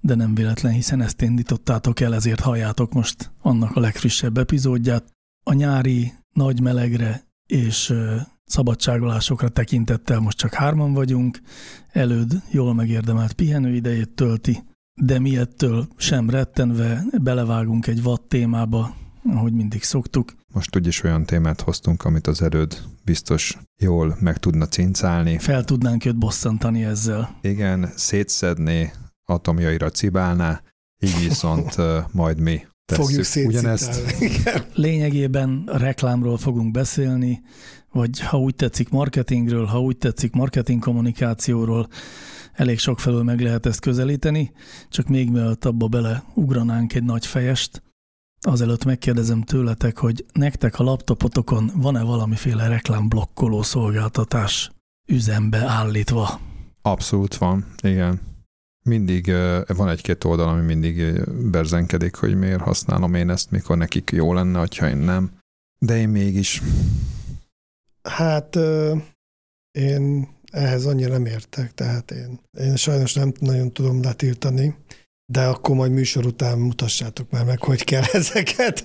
de nem véletlen, hiszen ezt indítottátok el, ezért halljátok most annak a legfrissebb epizódját. A nyári nagy melegre és szabadságolásokra tekintettel most csak hárman vagyunk, előd jól megérdemelt pihenőidejét tölti, de mi ettől sem rettenve belevágunk egy vad témába, ahogy mindig szoktuk. Most úgyis olyan témát hoztunk, amit az erőd biztos jól meg tudna cincálni. Fel tudnánk őt bosszantani ezzel. Igen, szétszedni, atomjaira cibálná, így viszont majd mi Fogjuk ugyanezt. Lényegében a reklámról fogunk beszélni, vagy ha úgy tetszik marketingről, ha úgy tetszik marketing kommunikációról, elég sok felől meg lehet ezt közelíteni, csak még mielőtt abba bele ugranánk egy nagy fejest, azelőtt megkérdezem tőletek, hogy nektek a laptopotokon van-e valamiféle reklámblokkoló szolgáltatás üzembe állítva? Abszolút van, igen. Mindig van egy-két oldal, ami mindig berzenkedik, hogy miért használom én ezt, mikor nekik jó lenne, ha én nem. De én mégis. Hát én ehhez annyira nem értek, tehát én, én sajnos nem nagyon tudom letiltani, de akkor majd műsor után mutassátok már meg, hogy kell ezeket.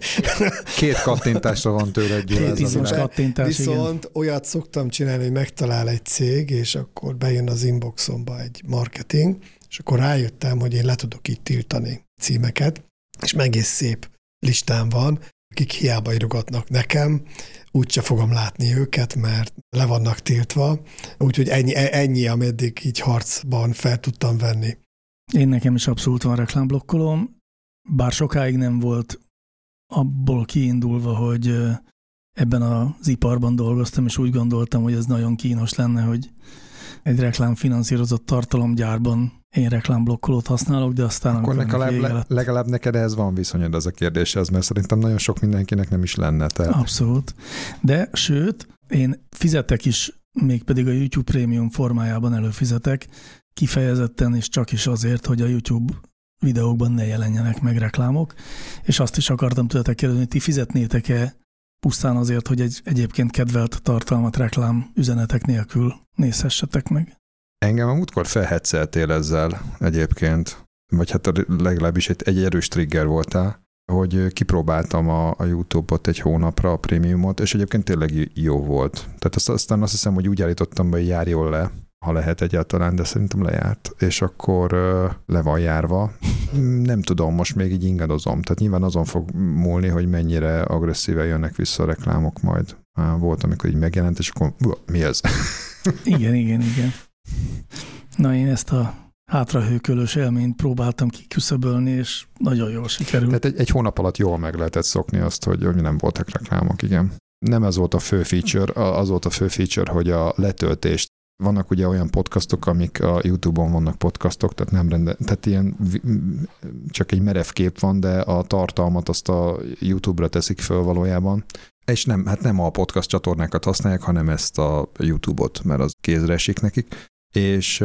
Két kattintásra van tőle egy Két izmos kattintás, Viszont igen. olyat szoktam csinálni, hogy megtalál egy cég, és akkor bejön az inboxomba egy marketing, és akkor rájöttem, hogy én le tudok itt tiltani címeket, és egész szép listám van, akik hiába írogatnak nekem, úgyse fogom látni őket, mert le vannak tiltva, úgyhogy ennyi, ennyi, ameddig így harcban fel tudtam venni. Én nekem is abszolút van reklámblokkolóm, bár sokáig nem volt abból kiindulva, hogy ebben az iparban dolgoztam, és úgy gondoltam, hogy ez nagyon kínos lenne, hogy egy reklámfinanszírozott tartalomgyárban én reklámblokkolót használok, de aztán Akkor legalább, le, legalább neked ehhez van viszonyod az a kérdéshez, mert szerintem nagyon sok mindenkinek nem is lenne. Tehát... Abszolút. De sőt, én fizetek is, mégpedig a YouTube Premium formájában előfizetek, kifejezetten és csak is azért, hogy a YouTube videókban ne jelenjenek meg reklámok, és azt is akartam tőletek kérdezni, hogy ti fizetnétek-e pusztán azért, hogy egy egyébként kedvelt tartalmat reklám üzenetek nélkül nézhessetek meg? Engem a múltkor felhetszeltél ezzel egyébként, vagy hát legalábbis egy, egy erős trigger voltál, hogy kipróbáltam a, a YouTube-ot egy hónapra, a prémiumot, és egyébként tényleg jó volt. Tehát azt, aztán azt hiszem, hogy úgy állítottam be, hogy jár jól le, ha lehet egyáltalán, de szerintem lejárt, és akkor le van járva. Nem tudom, most még így ingadozom, tehát nyilván azon fog múlni, hogy mennyire agresszíven jönnek vissza a reklámok majd. Volt, amikor így megjelent, és akkor mi ez? igen, igen, igen. Na én ezt a hátrahőkölős élményt próbáltam kiküszöbölni, és nagyon jól sikerült. Tehát egy, egy hónap alatt jól meg lehetett szokni azt, hogy, hogy nem voltak reklámok, igen. Nem ez volt a fő feature, az volt a fő feature, hogy a letöltést vannak ugye olyan podcastok, amik a YouTube-on vannak podcastok, tehát nem rende, tehát ilyen csak egy merev kép van, de a tartalmat azt a YouTube-ra teszik föl valójában. És nem, hát nem a podcast csatornákat használják, hanem ezt a YouTube-ot, mert az kézre esik nekik. És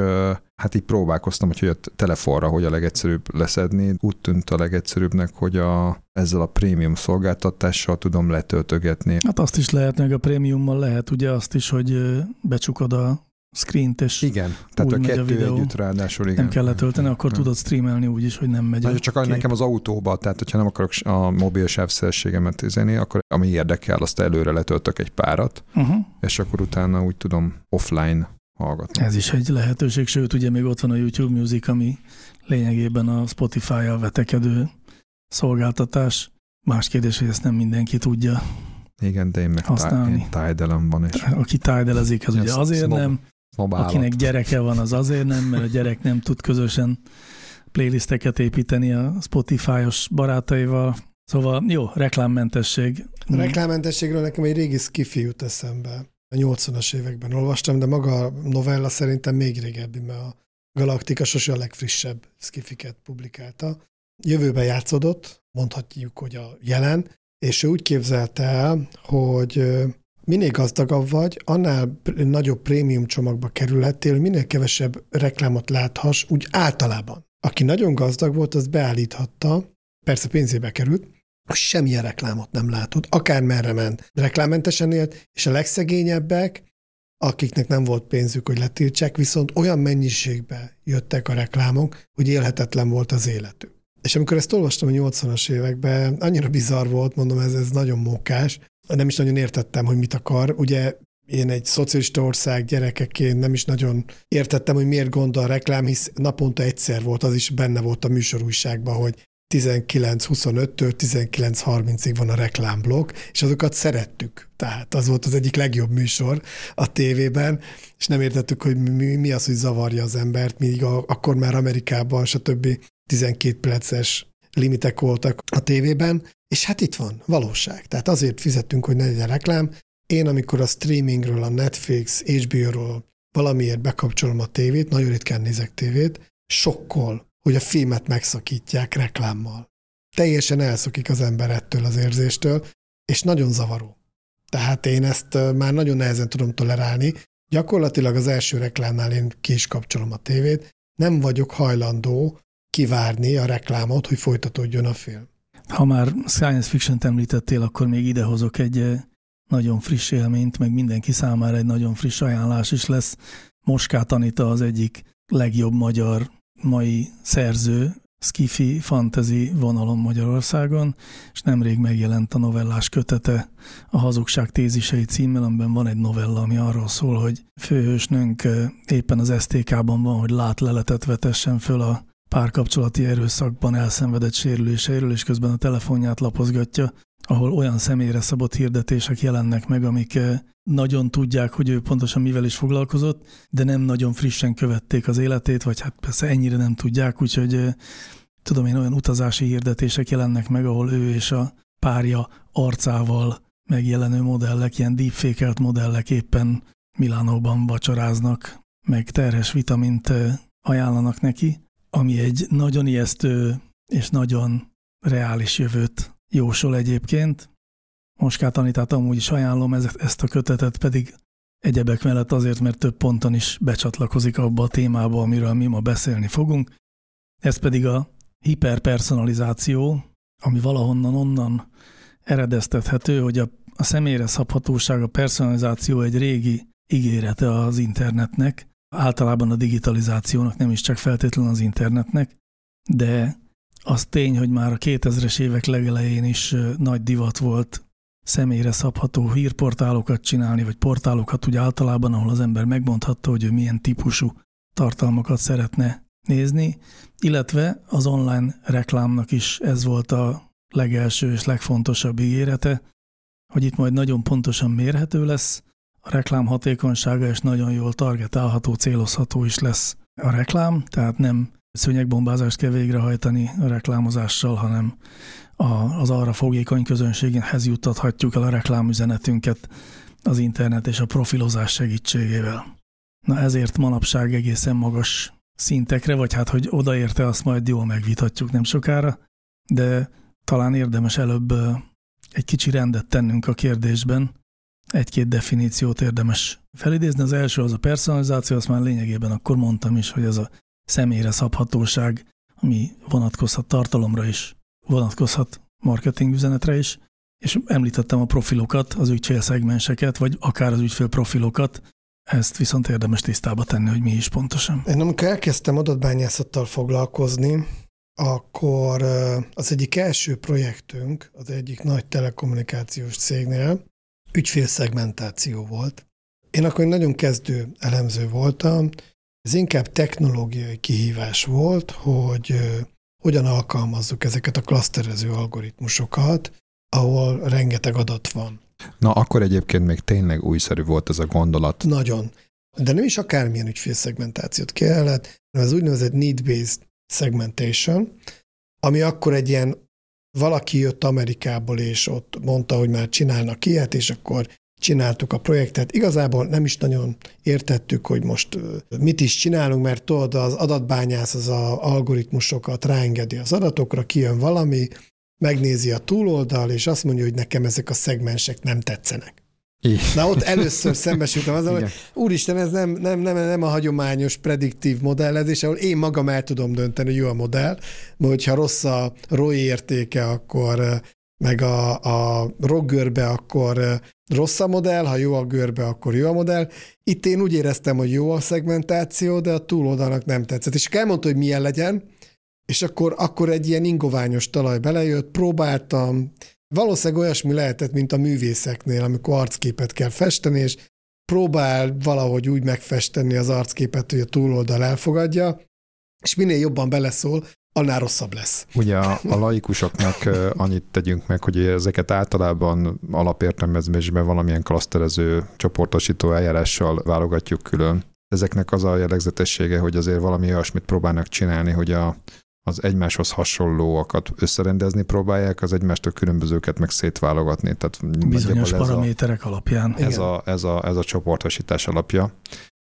hát így próbálkoztam, hogy a telefonra, hogy a legegyszerűbb leszedni. Úgy tűnt a legegyszerűbbnek, hogy a, ezzel a prémium szolgáltatással tudom letöltögetni. Hát azt is lehet, meg a prémiummal lehet ugye azt is, hogy becsukod a screen-t, és igen, tehát úgy a kettő a videó. együtt ráadásul, igen. Nem kell letölteni, akkor nem. tudod streamelni úgy is, hogy nem megy Na, csak kép. nekem az autóba, tehát hogyha nem akarok a mobil sávszélességemet izeni, akkor ami érdekel, azt előre letöltök egy párat, uh-huh. és akkor utána úgy tudom offline hallgatni. Ez is egy lehetőség, sőt, ugye még ott van a YouTube Music, ami lényegében a Spotify-jal vetekedő szolgáltatás. Más kérdés, hogy ezt nem mindenki tudja Igen, de én meg használni. tájdelem van. És Aki tájdelezik, az ugye azért nem, akinek gyereke van, az azért nem, mert a gyerek nem tud közösen playlisteket építeni a Spotify-os barátaival. Szóval jó, reklámmentesség. A reklámmentességről nekem egy régi skifi jut eszembe. A 80-as években olvastam, de maga a novella szerintem még régebbi, mert a Galaktika sose a legfrissebb skifiket publikálta. Jövőben játszódott, mondhatjuk, hogy a jelen, és ő úgy képzelte el, hogy minél gazdagabb vagy, annál nagyobb prémium csomagba kerülhettél, minél kevesebb reklámot láthass, úgy általában. Aki nagyon gazdag volt, az beállíthatta, persze pénzébe került, semmilyen reklámot nem látott, akár merre ment. Reklámmentesen élt, és a legszegényebbek, akiknek nem volt pénzük, hogy letiltsák, viszont olyan mennyiségbe jöttek a reklámok, hogy élhetetlen volt az életük. És amikor ezt olvastam a 80-as években, annyira bizarr volt, mondom, ez, ez nagyon mókás, nem is nagyon értettem, hogy mit akar. Ugye én egy szocialista ország gyerekeként nem is nagyon értettem, hogy miért gondol a reklám, hisz naponta egyszer volt, az is benne volt a műsorújságban, hogy 19.25-től 19.30-ig van a reklámblokk, és azokat szerettük. Tehát az volt az egyik legjobb műsor a tévében, és nem értettük, hogy mi, mi az, hogy zavarja az embert, míg a, akkor már Amerikában, stb. 12 perces limitek voltak a tévében, és hát itt van, valóság. Tehát azért fizettünk, hogy ne legyen reklám. Én, amikor a streamingről, a Netflix, HBO-ról valamiért bekapcsolom a tévét, nagyon ritkán nézek tévét, sokkol, hogy a filmet megszakítják reklámmal. Teljesen elszokik az ember ettől az érzéstől, és nagyon zavaró. Tehát én ezt már nagyon nehezen tudom tolerálni. Gyakorlatilag az első reklámnál én ki is kapcsolom a tévét, nem vagyok hajlandó kivárni a reklámot, hogy folytatódjon a film. Ha már science fiction említettél, akkor még idehozok egy nagyon friss élményt, meg mindenki számára egy nagyon friss ajánlás is lesz. Moskát Anita az egyik legjobb magyar mai szerző, skifi fantasy vonalon Magyarországon, és nemrég megjelent a novellás kötete a Hazugság tézisei címmel, amiben van egy novella, ami arról szól, hogy főhősnőnk éppen az STK-ban van, hogy lát leletet vetessen föl a párkapcsolati erőszakban elszenvedett sérüléseiről, és közben a telefonját lapozgatja, ahol olyan személyre szabott hirdetések jelennek meg, amik eh, nagyon tudják, hogy ő pontosan mivel is foglalkozott, de nem nagyon frissen követték az életét, vagy hát persze ennyire nem tudják, úgyhogy eh, tudom én, olyan utazási hirdetések jelennek meg, ahol ő és a párja arcával megjelenő modellek, ilyen deepfakelt modellek éppen Milánóban vacsoráznak, meg terhes vitamint eh, ajánlanak neki ami egy nagyon ijesztő és nagyon reális jövőt jósol egyébként. Moskát Anitát amúgy is ajánlom, ezt a kötetet pedig egyebek mellett azért, mert több ponton is becsatlakozik abba a témába, amiről mi ma beszélni fogunk. Ez pedig a hiperpersonalizáció, ami valahonnan onnan eredeztethető, hogy a, a személyre szabhatóság, a personalizáció egy régi ígérete az internetnek, általában a digitalizációnak, nem is csak feltétlenül az internetnek, de az tény, hogy már a 2000-es évek legelején is nagy divat volt személyre szabható hírportálokat csinálni, vagy portálokat úgy általában, ahol az ember megmondhatta, hogy ő milyen típusú tartalmakat szeretne nézni, illetve az online reklámnak is ez volt a legelső és legfontosabb ígérete, hogy itt majd nagyon pontosan mérhető lesz, a reklám hatékonysága, és nagyon jól targetálható, célozható is lesz a reklám, tehát nem szőnyegbombázást kell végrehajtani a reklámozással, hanem a, az arra fogékony közönséghez juttathatjuk el a reklámüzenetünket az internet és a profilozás segítségével. Na ezért manapság egészen magas szintekre, vagy hát, hogy odaérte, azt majd jól megvitatjuk nem sokára, de talán érdemes előbb egy kicsi rendet tennünk a kérdésben, egy-két definíciót érdemes felidézni. Az első az a personalizáció, azt már lényegében akkor mondtam is, hogy ez a személyre szabhatóság, ami vonatkozhat tartalomra is, vonatkozhat marketing üzenetre is, és említettem a profilokat, az ügyfélszegmenseket, vagy akár az ügyfélprofilokat, ezt viszont érdemes tisztába tenni, hogy mi is pontosan. Én amikor elkezdtem adatbányászattal foglalkozni, akkor az egyik első projektünk az egyik nagy telekommunikációs cégnél ügyfélszegmentáció volt. Én akkor nagyon kezdő elemző voltam, ez inkább technológiai kihívás volt, hogy hogyan alkalmazzuk ezeket a klaszterező algoritmusokat, ahol rengeteg adat van. Na, akkor egyébként még tényleg újszerű volt ez a gondolat. Nagyon. De nem is akármilyen ügyfélszegmentációt kellett, hanem az úgynevezett need-based segmentation, ami akkor egy ilyen valaki jött Amerikából, és ott mondta, hogy már csinálnak ilyet, és akkor csináltuk a projektet. Igazából nem is nagyon értettük, hogy most mit is csinálunk, mert tudod, az adatbányász az a algoritmusokat ráengedi az adatokra, kijön valami, megnézi a túloldal, és azt mondja, hogy nekem ezek a szegmensek nem tetszenek. Na ott először szembesültem azzal, hogy úristen, ez nem, nem, nem, nem a hagyományos prediktív modellezés, ahol én magam el tudom dönteni, hogy jó a modell, mert hogyha rossz a ROI értéke, akkor meg a, a rock görbe, akkor rossz a modell, ha jó a görbe, akkor jó a modell. Itt én úgy éreztem, hogy jó a szegmentáció, de a túloldalnak nem tetszett. És elmondta, hogy milyen legyen, és akkor, akkor egy ilyen ingoványos talaj belejött, próbáltam, valószínűleg olyasmi lehetett, mint a művészeknél, amikor arcképet kell festeni, és próbál valahogy úgy megfesteni az arcképet, hogy a túloldal elfogadja, és minél jobban beleszól, annál rosszabb lesz. Ugye a, laikusoknak annyit tegyünk meg, hogy ezeket általában alapértelmezésben valamilyen klaszterező csoportosító eljárással válogatjuk külön. Ezeknek az a jellegzetessége, hogy azért valami olyasmit próbálnak csinálni, hogy a, az egymáshoz hasonlóakat összerendezni próbálják, az egymástól különbözőket meg szétválogatni. Tehát Bizonyos paraméterek a, alapján. Ez a, ez, a, ez a csoportosítás alapja.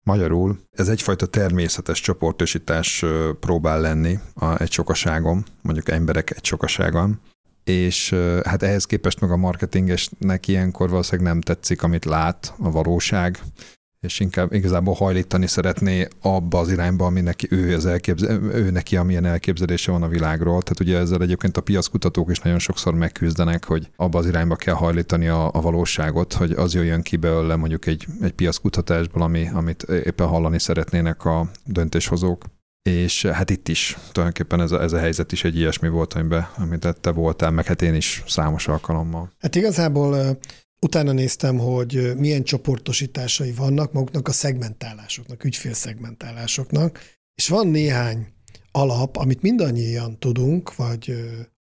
Magyarul ez egyfajta természetes csoportosítás próbál lenni a, egy sokaságon, mondjuk emberek egy sokaságon, és hát ehhez képest meg a marketingesnek ilyenkor valószínűleg nem tetszik, amit lát, a valóság, és inkább igazából hajlítani szeretné abba az irányba, ami neki ő, az elképzel, ő neki, amilyen elképzelése van a világról. Tehát ugye ezzel egyébként a piackutatók is nagyon sokszor megküzdenek, hogy abba az irányba kell hajlítani a, a valóságot, hogy az jöjjön ki belőle mondjuk egy, egy piackutatásból, ami, amit éppen hallani szeretnének a döntéshozók. És hát itt is tulajdonképpen ez a, ez a helyzet is egy ilyesmi volt, amiben, amit te voltál, meg hát én is számos alkalommal. Hát igazából Utána néztem, hogy milyen csoportosításai vannak maguknak a szegmentálásoknak, ügyfélszegmentálásoknak, és van néhány alap, amit mindannyian tudunk, vagy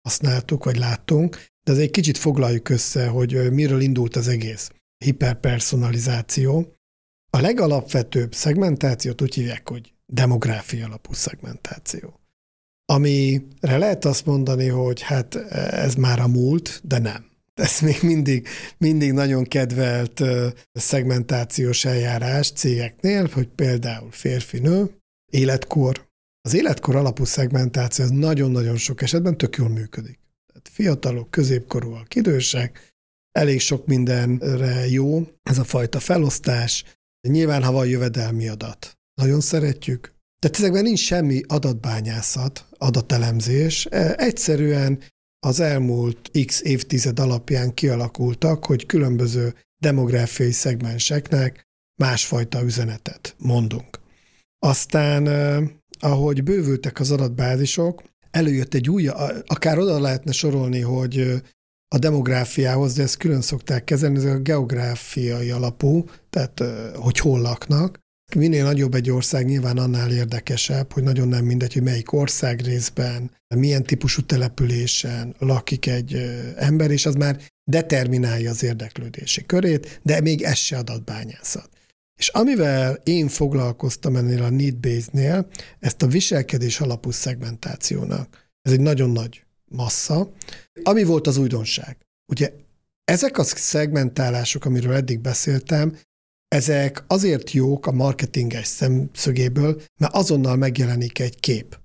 használtuk, vagy láttunk, de ez egy kicsit foglaljuk össze, hogy miről indult az egész. Hiperpersonalizáció. A legalapvetőbb szegmentációt úgy hívják, hogy demográfia alapú szegmentáció. Amire lehet azt mondani, hogy hát ez már a múlt, de nem ez még mindig, mindig nagyon kedvelt szegmentációs eljárás cégeknél, hogy például férfi-nő, életkor. Az életkor alapú szegmentáció az nagyon-nagyon sok esetben tök jól működik. Tehát fiatalok, középkorúak, idősek, elég sok mindenre jó ez a fajta felosztás. Nyilván, ha van jövedelmi adat, nagyon szeretjük. Tehát ezekben nincs semmi adatbányászat, adatelemzés, e, egyszerűen az elmúlt x évtized alapján kialakultak, hogy különböző demográfiai szegmenseknek másfajta üzenetet mondunk. Aztán, ahogy bővültek az adatbázisok, előjött egy új, akár oda lehetne sorolni, hogy a demográfiához, de ezt külön szokták kezelni, ez a geográfiai alapú, tehát hogy hol laknak, Minél nagyobb egy ország, nyilván annál érdekesebb, hogy nagyon nem mindegy, hogy melyik ország részben, milyen típusú településen lakik egy ember, és az már determinálja az érdeklődési körét, de még ez se adatbányászat. És amivel én foglalkoztam ennél a need-based-nél, ezt a viselkedés alapú szegmentációnak. Ez egy nagyon nagy massza. Ami volt az újdonság? Ugye ezek a szegmentálások, amiről eddig beszéltem, ezek azért jók a marketinges szemszögéből, mert azonnal megjelenik egy kép,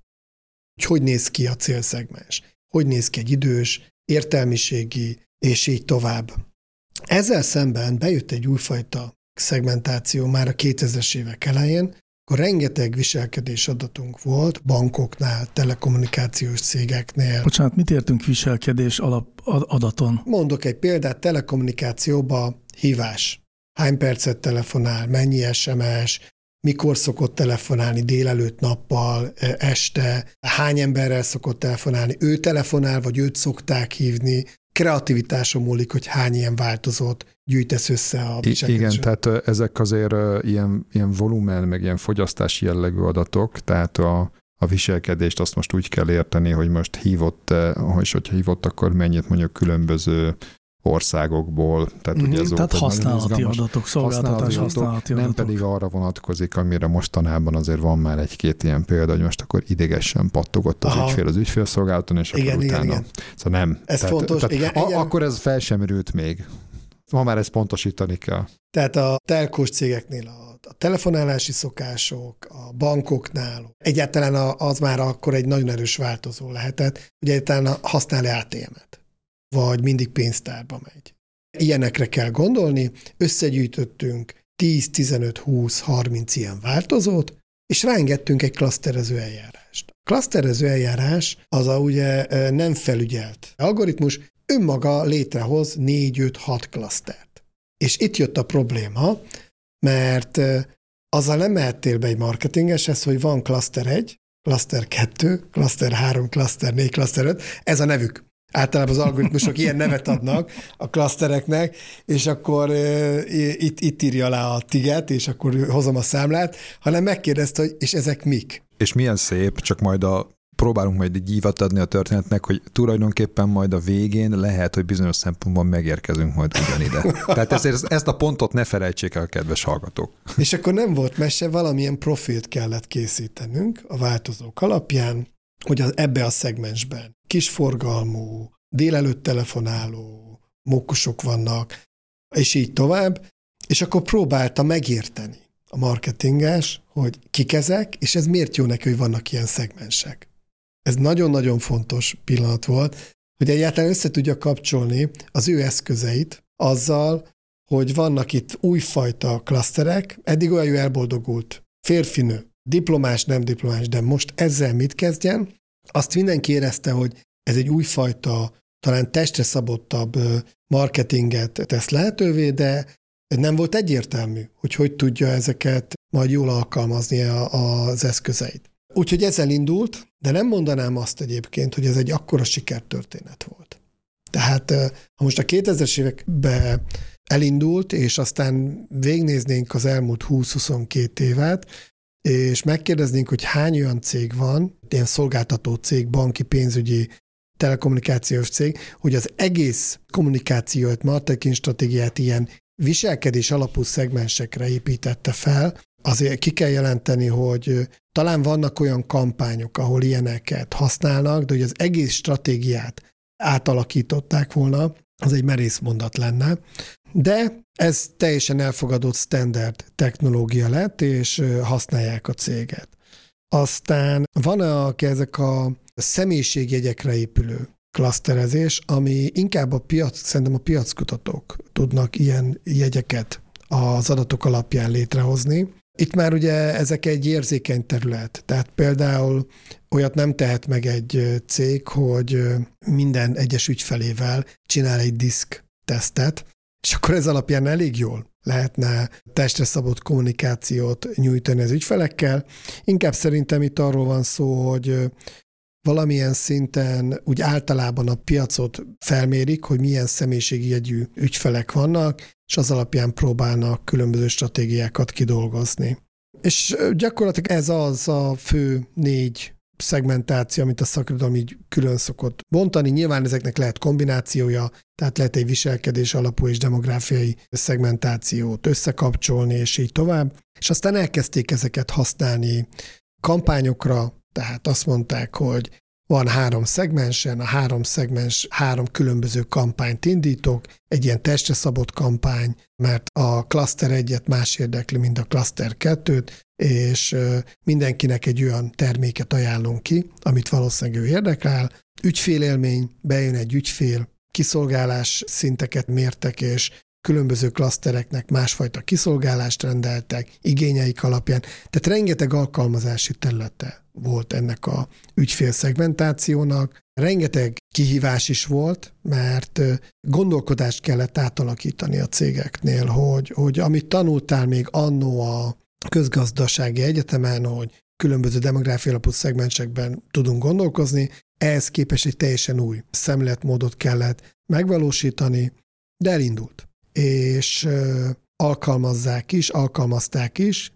hogy hogy néz ki a célszegmens, hogy néz ki egy idős, értelmiségi, és így tovább. Ezzel szemben bejött egy újfajta szegmentáció már a 2000-es évek elején, akkor rengeteg viselkedés adatunk volt bankoknál, telekommunikációs cégeknél. Bocsánat, mit értünk viselkedés alap adaton? Mondok egy példát, telekommunikációba hívás hány percet telefonál, mennyi SMS, mikor szokott telefonálni délelőtt, nappal, e, este, hány emberrel szokott telefonálni, ő telefonál, vagy őt szokták hívni, kreativitáson múlik, hogy hány ilyen változót gyűjtesz össze a Igen, tehát ezek azért ilyen, ilyen volumen, meg ilyen fogyasztási jellegű adatok, tehát a, a viselkedést azt most úgy kell érteni, hogy most hívott, és hogyha hívott, akkor mennyit mondjuk különböző országokból. Tehát, Mhm, ugye ez Tehát egy nagyon használati adatok, szolgáltatás használati nem adatok. pedig arra vonatkozik, amire mostanában azért van már egy-két ilyen példa, hogy most akkor idegesen pattogott az Aha. ügyfél az ügyfélszolgálaton, és Igen, akkor igen, utána. igen. Szóval nem. Ez fontos, igen, a, igen. Akkor ez fel sem merült még. Ma már ezt pontosítani kell. Tehát a telkós cégeknél a, a telefonálási szokások, a bankoknál, egyáltalán az már akkor egy nagyon erős változó lehetett, hogy egyáltalán használ-e ATM-et, vagy mindig pénztárba megy. Ilyenekre kell gondolni, összegyűjtöttünk 10, 15, 20, 30 ilyen változót, és ráengedtünk egy klaszterező eljárást. A klaszterező eljárás az a ugye nem felügyelt algoritmus, önmaga létrehoz 4, 5, 6 klasztert. És itt jött a probléma, mert azzal nem mehettél be egy marketingeshez, hogy van klaszter 1, klaszter 2, klaszter 3, klaszter 4, klaszter 5, ez a nevük. Általában az algoritmusok ilyen nevet adnak a klasztereknek, és akkor ö, itt, itt írja alá a tiget, és akkor hozom a számlát, hanem megkérdezte, hogy és ezek mik? És milyen szép, csak majd a próbálunk majd egy ívat adni a történetnek, hogy tulajdonképpen majd a végén lehet, hogy bizonyos szempontból megérkezünk majd ugyanide. Tehát ezért ezt a pontot ne felejtsék el, kedves hallgatók. És akkor nem volt mese, valamilyen profilt kellett készítenünk a változók alapján, hogy az, ebbe a szegmensben kisforgalmú, délelőtt telefonáló, mókusok vannak, és így tovább, és akkor próbálta megérteni a marketinges, hogy kik ezek, és ez miért jó neki, hogy vannak ilyen szegmensek. Ez nagyon-nagyon fontos pillanat volt, hogy egyáltalán össze tudja kapcsolni az ő eszközeit azzal, hogy vannak itt újfajta klaszterek, eddig olyan jó elboldogult férfinő, diplomás, nem diplomás, de most ezzel mit kezdjen? Azt mindenki érezte, hogy ez egy újfajta, talán testre szabottabb marketinget tesz lehetővé, de nem volt egyértelmű, hogy hogy tudja ezeket majd jól alkalmazni az eszközeit. Úgyhogy ezzel indult, de nem mondanám azt egyébként, hogy ez egy akkora sikertörténet volt. Tehát ha most a 2000-es években elindult, és aztán végnéznénk az elmúlt 20-22 évet, és megkérdeznénk, hogy hány olyan cég van, ilyen szolgáltató cég, banki, pénzügyi, telekommunikációs cég, hogy az egész kommunikációt, marketing stratégiát ilyen viselkedés alapú szegmensekre építette fel, azért ki kell jelenteni, hogy talán vannak olyan kampányok, ahol ilyeneket használnak, de hogy az egész stratégiát átalakították volna, az egy merész mondat lenne. De ez teljesen elfogadott standard technológia lett, és használják a céget. Aztán van a, ezek a személyiségjegyekre épülő klaszterezés, ami inkább a piac, szerintem a piackutatók tudnak ilyen jegyeket az adatok alapján létrehozni. Itt már ugye ezek egy érzékeny terület, tehát például olyat nem tehet meg egy cég, hogy minden egyes ügyfelével csinál egy diszk tesztet, és akkor ez alapján elég jól lehetne testre szabott kommunikációt nyújtani az ügyfelekkel. Inkább szerintem itt arról van szó, hogy valamilyen szinten úgy általában a piacot felmérik, hogy milyen személyiségi jegyű ügyfelek vannak, és az alapján próbálnak különböző stratégiákat kidolgozni. És gyakorlatilag ez az a fő négy szegmentáció, amit a szakirodalom így külön szokott bontani. Nyilván ezeknek lehet kombinációja, tehát lehet egy viselkedés alapú és demográfiai szegmentációt összekapcsolni, és így tovább. És aztán elkezdték ezeket használni kampányokra, tehát azt mondták, hogy van három szegmensen, a három szegmens három különböző kampányt indítok, egy ilyen testre szabott kampány, mert a cluster egyet más érdekli, mint a cluster kettőt, és mindenkinek egy olyan terméket ajánlunk ki, amit valószínűleg ő érdekel. Ügyfélélmény, bejön egy ügyfél, kiszolgálás szinteket mértek, és különböző klasztereknek másfajta kiszolgálást rendeltek, igényeik alapján. Tehát rengeteg alkalmazási területe volt ennek a ügyfélszegmentációnak. Rengeteg kihívás is volt, mert gondolkodást kellett átalakítani a cégeknél, hogy, hogy amit tanultál még annó a közgazdasági egyetemen, hogy különböző demográfiai alapú szegmensekben tudunk gondolkozni, ehhez képest egy teljesen új szemléletmódot kellett megvalósítani, de elindult. És alkalmazzák is, alkalmazták is,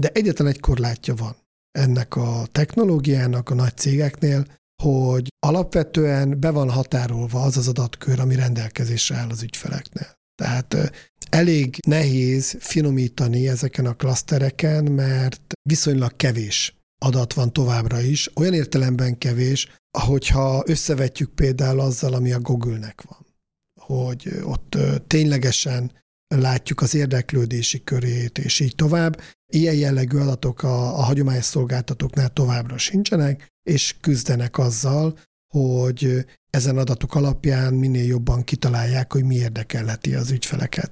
de egyetlen egy korlátja van ennek a technológiának a nagy cégeknél, hogy alapvetően be van határolva az az adatkör, ami rendelkezésre áll az ügyfeleknél. Tehát elég nehéz finomítani ezeken a klasztereken, mert viszonylag kevés adat van továbbra is, olyan értelemben kevés, ahogyha összevetjük például azzal, ami a Google-nek van. Hogy ott ténylegesen látjuk az érdeklődési körét, és így tovább. Ilyen jellegű adatok a, a hagyományos szolgáltatóknál továbbra sincsenek, és küzdenek azzal, hogy ezen adatok alapján minél jobban kitalálják, hogy mi érdekelheti az ügyfeleket.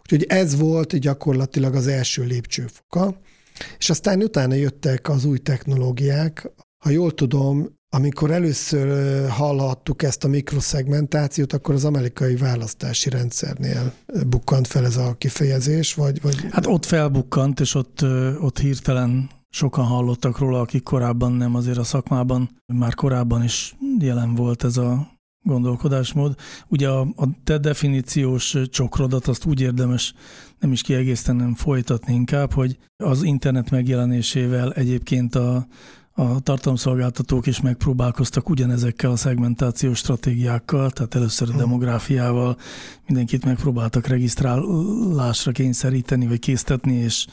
Úgyhogy ez volt gyakorlatilag az első lépcsőfoka, és aztán utána jöttek az új technológiák. Ha jól tudom, amikor először hallhattuk ezt a mikroszegmentációt, akkor az amerikai választási rendszernél bukkant fel ez a kifejezés, vagy... vagy... Hát ott felbukkant, és ott, ott hirtelen sokan hallottak róla, akik korábban nem azért a szakmában, már korábban is jelen volt ez a gondolkodásmód. Ugye a, a te definíciós csokrodat azt úgy érdemes nem is kiegészítenem, folytatni inkább, hogy az internet megjelenésével egyébként a, a tartalomszolgáltatók is megpróbálkoztak ugyanezekkel a szegmentációs stratégiákkal, tehát először a hm. demográfiával mindenkit megpróbáltak regisztrálásra kényszeríteni, vagy késztetni, és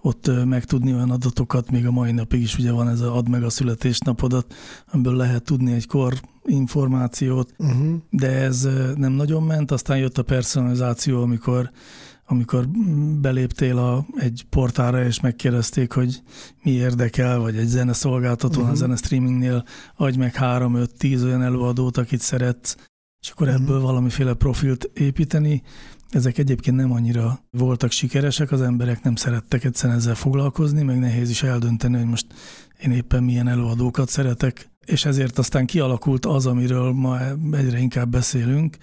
ott megtudni olyan adatokat, még a mai napig is ugye van ez a ad meg a születésnapodat, amiből lehet tudni egy kor információt, uh-huh. de ez nem nagyon ment, aztán jött a personalizáció, amikor amikor beléptél a, egy portára, és megkérdezték, hogy mi érdekel, vagy egy zeneszolgáltatón, uh-huh. a mhm. zene streamingnél adj meg három, öt, tíz olyan előadót, akit szeretsz, és akkor uh-huh. ebből valamiféle profilt építeni. Ezek egyébként nem annyira voltak sikeresek, az emberek nem szerettek egyszerűen ezzel foglalkozni, meg nehéz is eldönteni, hogy most én éppen milyen előadókat szeretek, és ezért aztán kialakult az, amiről ma egyre inkább beszélünk,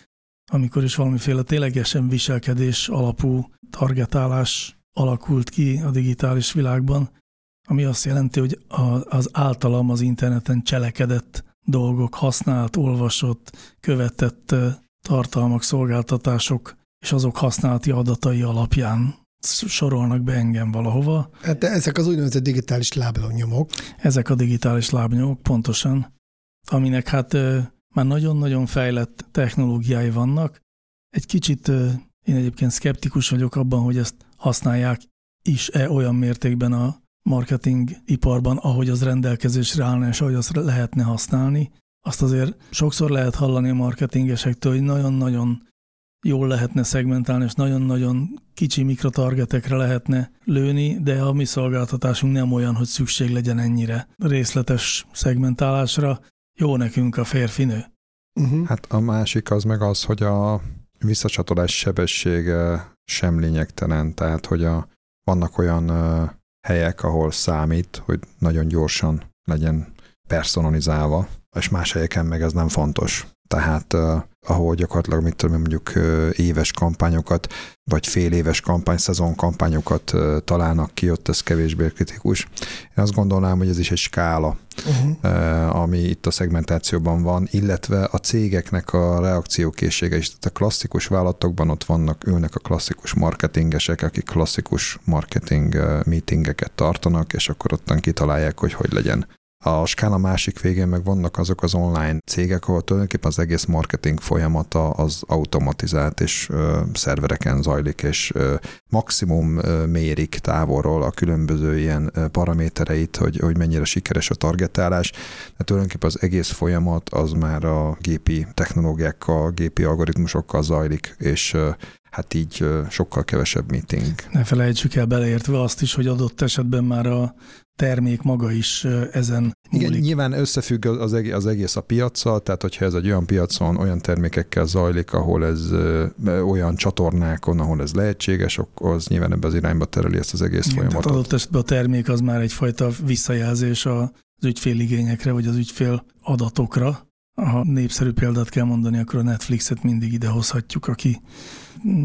amikor is valamiféle ténylegesen viselkedés alapú targetálás alakult ki a digitális világban, ami azt jelenti, hogy az általam az interneten cselekedett dolgok, használt, olvasott, követett tartalmak, szolgáltatások és azok használati adatai alapján sorolnak be engem valahova. Hát ezek az úgynevezett digitális lábnyomok. Ezek a digitális lábnyomok, pontosan, aminek hát már nagyon-nagyon fejlett technológiái vannak. Egy kicsit én egyébként szkeptikus vagyok abban, hogy ezt használják is-e olyan mértékben a marketing iparban, ahogy az rendelkezésre állna, és ahogy azt lehetne használni. Azt azért sokszor lehet hallani a marketingesektől, hogy nagyon-nagyon jól lehetne szegmentálni, és nagyon-nagyon kicsi mikrotargetekre lehetne lőni, de a mi szolgáltatásunk nem olyan, hogy szükség legyen ennyire részletes szegmentálásra jó nekünk a férfinő. Uh-huh. Hát a másik az meg az, hogy a visszacsatolás sebessége sem lényegtelen, tehát hogy a, vannak olyan uh, helyek, ahol számít, hogy nagyon gyorsan legyen personalizálva, és más helyeken meg ez nem fontos. Tehát uh, ahol gyakorlatilag, mit tudom, mondjuk uh, éves kampányokat, vagy fél éves kampány, szezon kampányokat uh, találnak ki, ott ez kevésbé kritikus. Én azt gondolnám, hogy ez is egy skála, uh-huh. uh, ami itt a szegmentációban van, illetve a cégeknek a reakciókészsége is. Tehát a klasszikus vállalatokban ott vannak, ülnek a klasszikus marketingesek, akik klasszikus marketing meetingeket tartanak, és akkor ottan kitalálják, hogy hogy legyen a skála másik végén meg vannak azok az online cégek, ahol tulajdonképpen az egész marketing folyamata az automatizált és ö, szervereken zajlik, és ö, maximum ö, mérik távolról a különböző ilyen ö, paramétereit, hogy, hogy mennyire sikeres a targetálás. De tulajdonképpen az egész folyamat az már a gépi technológiákkal, gépi algoritmusokkal zajlik, és ö, hát így sokkal kevesebb meeting. Ne felejtsük el beleértve azt is, hogy adott esetben már a termék maga is ezen Igen, múlik. nyilván összefügg az egész, az egész a piacsal, tehát hogyha ez egy olyan piacon, olyan termékekkel zajlik, ahol ez olyan csatornákon, ahol ez lehetséges, akkor az nyilván ebbe az irányba tereli ezt az egész Igen, folyamatot. adott esetben a termék az már egyfajta visszajelzés az ügyféligényekre, vagy az ügyfél adatokra, Ha népszerű példát kell mondani, akkor a Netflixet mindig idehozhatjuk, aki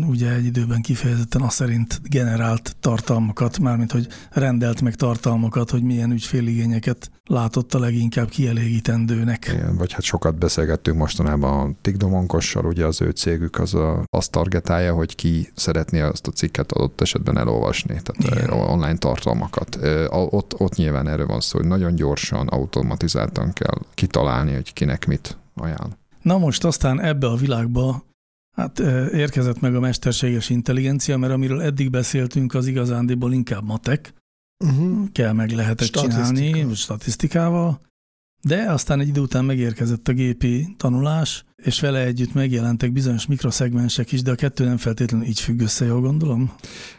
ugye egy időben kifejezetten azt szerint generált tartalmakat, mármint hogy rendelt meg tartalmakat, hogy milyen ügyféligényeket látott a leginkább kielégítendőnek. Igen, vagy hát sokat beszélgettünk mostanában a Tigdomonkossal, ugye az ő cégük az a, azt targetálja, hogy ki szeretné azt a cikket adott esetben elolvasni, tehát Igen. online tartalmakat. Ott, ott nyilván erről van szó, hogy nagyon gyorsan, automatizáltan kell kitalálni, hogy kinek mit ajánl. Na most aztán ebbe a világba Hát érkezett meg a mesterséges intelligencia, mert amiről eddig beszéltünk, az igazándiból inkább matek. Uh-huh. Kell meg lehetett Statisztika. csinálni statisztikával. De aztán egy idő után megérkezett a gépi tanulás, és vele együtt megjelentek bizonyos mikroszegmensek is, de a kettő nem feltétlenül így függ össze, jól gondolom?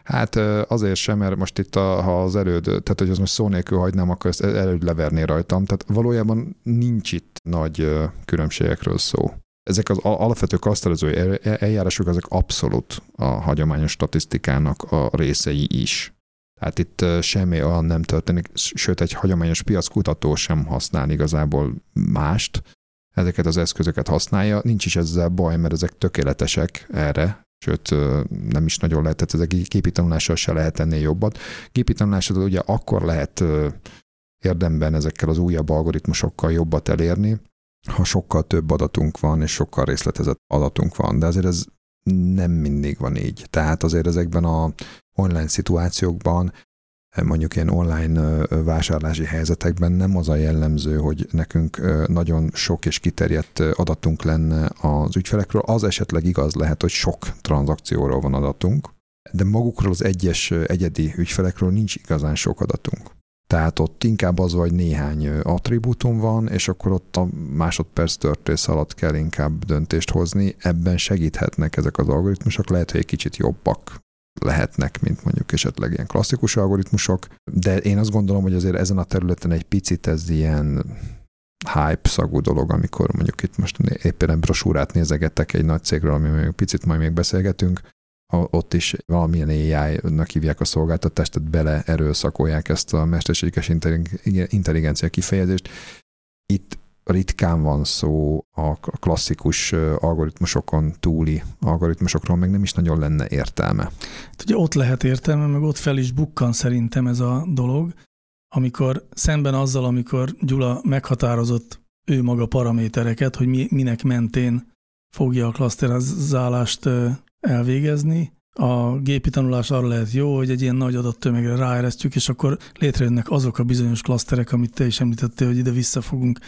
Hát azért sem, mert most itt, a, ha az erőd, tehát hogy az most szó nélkül hagynám, akkor ezt erőd leverné rajtam. Tehát valójában nincs itt nagy különbségekről szó ezek az alapvető klaszterezői eljárások, ezek abszolút a hagyományos statisztikának a részei is. Tehát itt semmi olyan nem történik, sőt egy hagyományos piackutató sem használ igazából mást, ezeket az eszközöket használja, nincs is ezzel baj, mert ezek tökéletesek erre, sőt nem is nagyon lehet, tehát ezek gépi tanulással se lehet ennél jobbat. Gépi tanulással ugye akkor lehet érdemben ezekkel az újabb algoritmusokkal jobbat elérni, ha sokkal több adatunk van, és sokkal részletezett adatunk van, de azért ez nem mindig van így. Tehát azért ezekben a online szituációkban, mondjuk ilyen online vásárlási helyzetekben nem az a jellemző, hogy nekünk nagyon sok és kiterjedt adatunk lenne az ügyfelekről. Az esetleg igaz lehet, hogy sok tranzakcióról van adatunk, de magukról az egyes egyedi ügyfelekről nincs igazán sok adatunk. Tehát ott inkább az vagy néhány attribútum van, és akkor ott a másodperc törtész alatt kell inkább döntést hozni. Ebben segíthetnek ezek az algoritmusok, lehet, hogy egy kicsit jobbak lehetnek, mint mondjuk esetleg ilyen klasszikus algoritmusok, de én azt gondolom, hogy azért ezen a területen egy picit ez ilyen hype szagú dolog, amikor mondjuk itt most éppen brosúrát nézegettek egy nagy cégről, ami még picit majd még beszélgetünk, ott is valamilyen AI-nak hívják a szolgáltatást, tehát bele erőszakolják ezt a mesterséges intelligencia kifejezést. Itt ritkán van szó a klasszikus algoritmusokon túli algoritmusokról, meg nem is nagyon lenne értelme. Hát ugye ott lehet értelme, meg ott fel is bukkan szerintem ez a dolog, amikor szemben azzal, amikor Gyula meghatározott ő maga paramétereket, hogy mi, minek mentén fogja a klaszterizálást elvégezni. A gépi tanulás arra lehet jó, hogy egy ilyen nagy adattömegre ráeresztjük, és akkor létrejönnek azok a bizonyos klaszterek, amit te is említettél, hogy ide vissza fogunk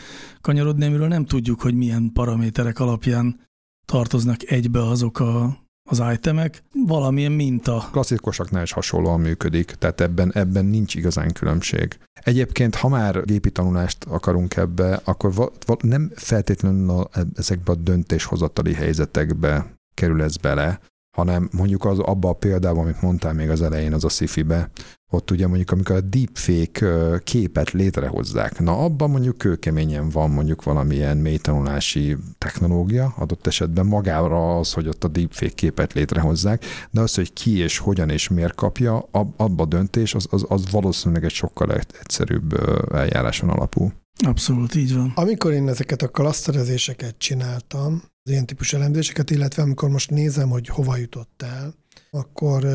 kanyarodni, amiről nem tudjuk, hogy milyen paraméterek alapján tartoznak egybe azok a az itemek, valamilyen minta. Klasszikusoknál is hasonlóan működik, tehát ebben, ebben nincs igazán különbség. Egyébként, ha már gépi tanulást akarunk ebbe, akkor va, va, nem feltétlenül a, ezekbe a döntéshozatali helyzetekbe kerül ez bele, hanem mondjuk az abba a példában, amit mondtál még az elején, az a sci-fi-be, ott ugye mondjuk, amikor a deepfake képet létrehozzák, na abban mondjuk kőkeményen van mondjuk valamilyen mélytanulási technológia, adott esetben magára az, hogy ott a deepfake képet létrehozzák, de az, hogy ki és hogyan és miért kapja, abba a döntés, az, az, az valószínűleg egy sokkal egyszerűbb eljáráson alapú. Abszolút így van. Amikor én ezeket a klaszterezéseket csináltam, az ilyen típusú elemzéseket, illetve amikor most nézem, hogy hova jutott el, akkor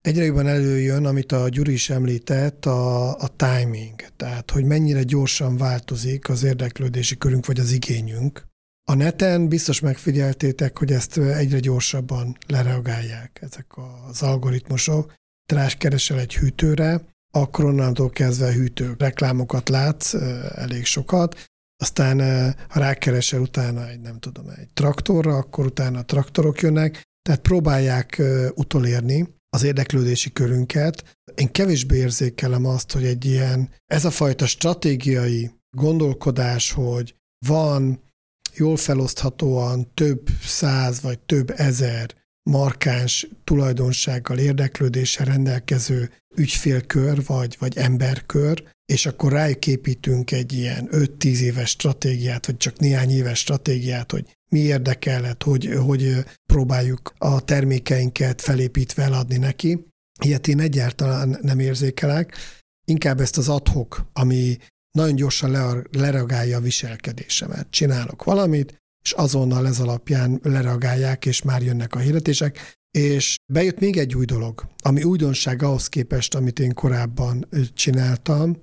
egyre jobban előjön, amit a Gyuri is említett, a, a timing. Tehát, hogy mennyire gyorsan változik az érdeklődési körünk, vagy az igényünk. A neten biztos megfigyeltétek, hogy ezt egyre gyorsabban lereagálják ezek az algoritmusok. Trás keresel egy hűtőre, akkor onnantól kezdve hűtő reklámokat látsz, elég sokat, aztán ha rákeresel utána egy, nem tudom, egy traktorra, akkor utána a traktorok jönnek, tehát próbálják utolérni az érdeklődési körünket. Én kevésbé érzékelem azt, hogy egy ilyen, ez a fajta stratégiai gondolkodás, hogy van jól feloszthatóan több száz vagy több ezer markáns tulajdonsággal, érdeklődéssel rendelkező ügyfélkör vagy, vagy emberkör, és akkor rájuk építünk egy ilyen 5-10 éves stratégiát, vagy csak néhány éves stratégiát, hogy mi érdekelhet, hogy, hogy próbáljuk a termékeinket felépítve eladni neki. Ilyet én egyáltalán nem érzékelek. Inkább ezt az adhok, ami nagyon gyorsan le, lereagálja a viselkedésemet. Csinálok valamit, és azonnal ez alapján lereagálják, és már jönnek a hirdetések. És bejött még egy új dolog, ami újdonság ahhoz képest, amit én korábban csináltam,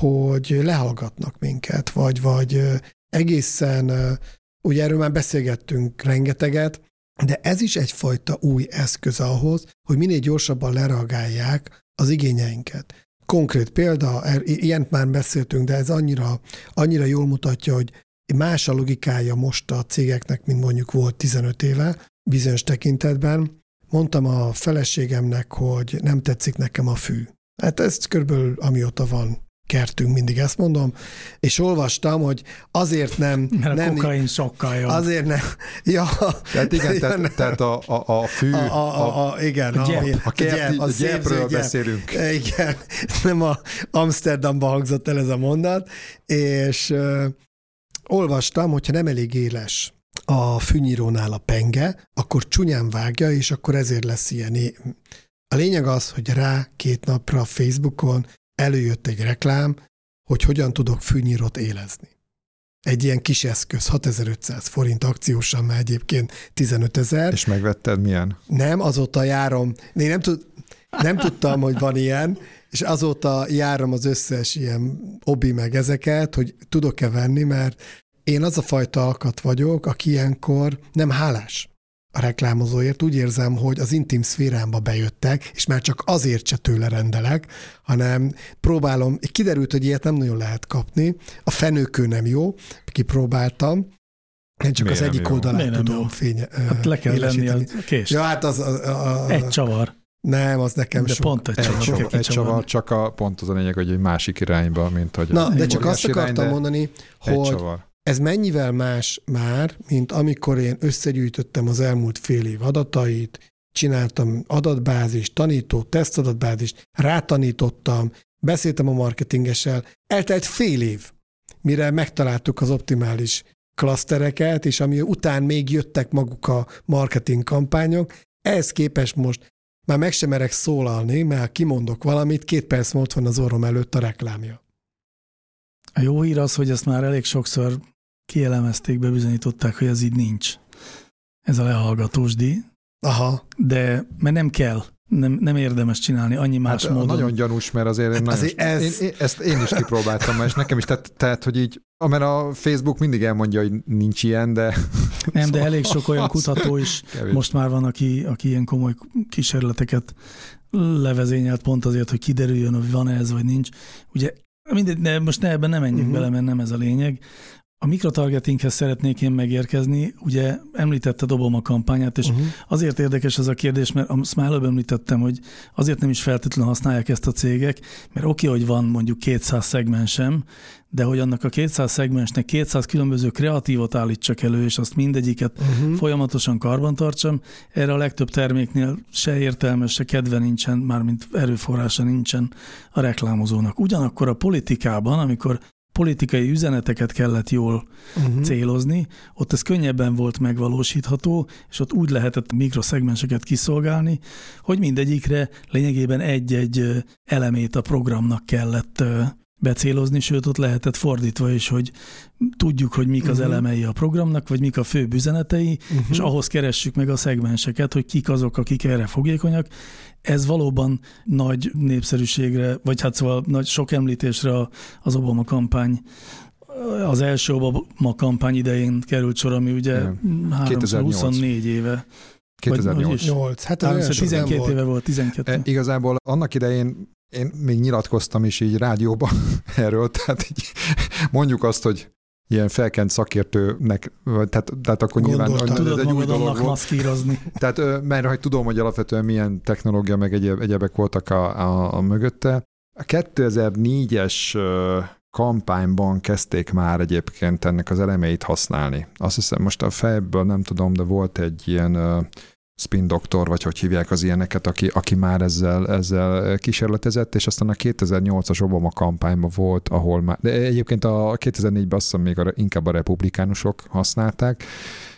hogy lehallgatnak minket, vagy, vagy egészen, ugye erről már beszélgettünk rengeteget, de ez is egyfajta új eszköz ahhoz, hogy minél gyorsabban lereagálják az igényeinket. Konkrét példa, er, ilyent már beszéltünk, de ez annyira, annyira jól mutatja, hogy más a logikája most a cégeknek, mint mondjuk volt 15 éve bizonyos tekintetben. Mondtam a feleségemnek, hogy nem tetszik nekem a fű. Hát ez körülbelül amióta van kertünk, mindig ezt mondom, és olvastam, hogy azért nem... Mert nem, a kokain sokkal jobb. Azért nem... Ja, Tehát igen, ja, tehát, nem. tehát a, a, a fű, a, a, a, a, igen, a gyep. a kerti, a a gyepről gyep. beszélünk. Igen, nem a Amsterdamban hangzott el ez a mondat, és ö, olvastam, hogyha nem elég éles a fűnyírónál a penge, akkor csúnyán vágja, és akkor ezért lesz ilyen. A lényeg az, hogy rá két napra a Facebookon előjött egy reklám, hogy hogyan tudok fűnyírót élezni. Egy ilyen kis eszköz, 6500 forint akciósan, már egyébként 15 ezer. És megvetted milyen? Nem, azóta járom, én nem, tud, nem tudtam, hogy van ilyen, és azóta járom az összes ilyen obi meg ezeket, hogy tudok-e venni, mert én az a fajta alkat vagyok, aki ilyenkor nem hálás a reklámozóért. Úgy érzem, hogy az intim szférámba bejöttek, és már csak azért se tőle rendelek, hanem próbálom, kiderült, hogy ilyet nem nagyon lehet kapni. A fenőkő nem jó, kipróbáltam, én csak Miért az egyik jó? oldalát Miért tudom fénye, Hát le kell lenni a kést. Ja, hát az... A, a, a, Egy csavar. nem, az nekem De sok. pont egy Egy, csavar. kell csavar, egy csavar, csak a, pont az a lényeg, hogy egy másik irányba, mint hogy Na, a de csak azt akartam irány, de mondani, egy hogy csavar. Ez mennyivel más már, mint amikor én összegyűjtöttem az elmúlt fél év adatait, csináltam adatbázist, tanító, tesztadatbázist, rátanítottam, beszéltem a marketingessel, eltelt fél év, mire megtaláltuk az optimális klasztereket, és ami után még jöttek maguk a marketing kampányok, ehhez képest most már meg sem merek szólalni, mert kimondok valamit, két perc múlva van az orrom előtt a reklámja. A jó hír az, hogy ezt már elég sokszor kielemezték, bebizonyították, hogy ez így nincs. Ez a lehallgatós díj, Aha. de mert nem kell, nem, nem érdemes csinálni annyi más Hát módon. nagyon gyanús, mert azért, én Hát nagyon, azért ez- én, én, ezt én is kipróbáltam, és nekem is, tehát, tehát, hogy így, mert a Facebook mindig elmondja, hogy nincs ilyen, de Nem, de elég sok olyan kutató is kevés. most már van, aki, aki ilyen komoly kísérleteket levezényelt pont azért, hogy kiderüljön, hogy van ez, vagy nincs. Ugye mindegy, de most ne, ebben nem menjünk uh-huh. bele, mert nem ez a lényeg. A mikrotargetinghez szeretnék én megérkezni. Ugye említetted Obama kampányát, és Uh-huh. Azért érdekes ez a kérdés, mert azt már előbb említettem, hogy azért nem is feltétlenül használják ezt a cégek, mert oké, hogy van mondjuk 200 szegmensem, de hogy annak a 200 szegmensnek 200 különböző kreatívot állítsak elő, és azt mindegyiket Uh-huh. folyamatosan karbantartsam, erre a legtöbb terméknél se értelme, se kedve nincsen, mármint erőforrása nincsen a reklámozónak. Ugyanakkor a politikában, amikor politikai üzeneteket kellett jól Uh-huh. célozni, ott ez könnyebben volt megvalósítható, és ott úgy lehetett mikroszegmenseket kiszolgálni, hogy mindegyikre lényegében egy-egy elemét a programnak kellett becélozni, sőt ott lehetett fordítva is, hogy tudjuk, hogy mik az Mhm. elemei a programnak, vagy mik a fő üzenetei, Uh-huh. és ahhoz keressük meg a szegmenseket, hogy kik azok, akik erre fogékonyak. Ez valóban nagy népszerűségre, vagy hát szóval nagy sok említésre az Obama kampány az első Obama kampány idején került sor, ami ugye Igen. 324 éve. 2008. is? 8. Hát az olyan Először sok nem 12 volt. éve volt, 12. E, igazából annak idején én még nyilatkoztam is így rádióban erről, tehát így mondjuk azt, hogy ilyen felkent szakértőnek, tehát, tehát akkor nyilván Gondoltam. ez Tudod egy új dolog volt. maszkírozni. Tehát, mert hogy tudom, hogy alapvetően milyen technológia meg egyéb, egyebek voltak a, a, a mögötte. A 2004-es ö, kampányban kezdték már egyébként ennek az elemeit használni. Azt hiszem, most a fejből nem tudom, de volt egy ilyen spin doktor, vagy hogy hívják az ilyeneket, aki, aki már ezzel, ezzel kísérletezett, és aztán a 2008-as Obama kampányban volt, ahol már, de egyébként a 2004-ben azt hiszem még a, inkább a republikánusok használták,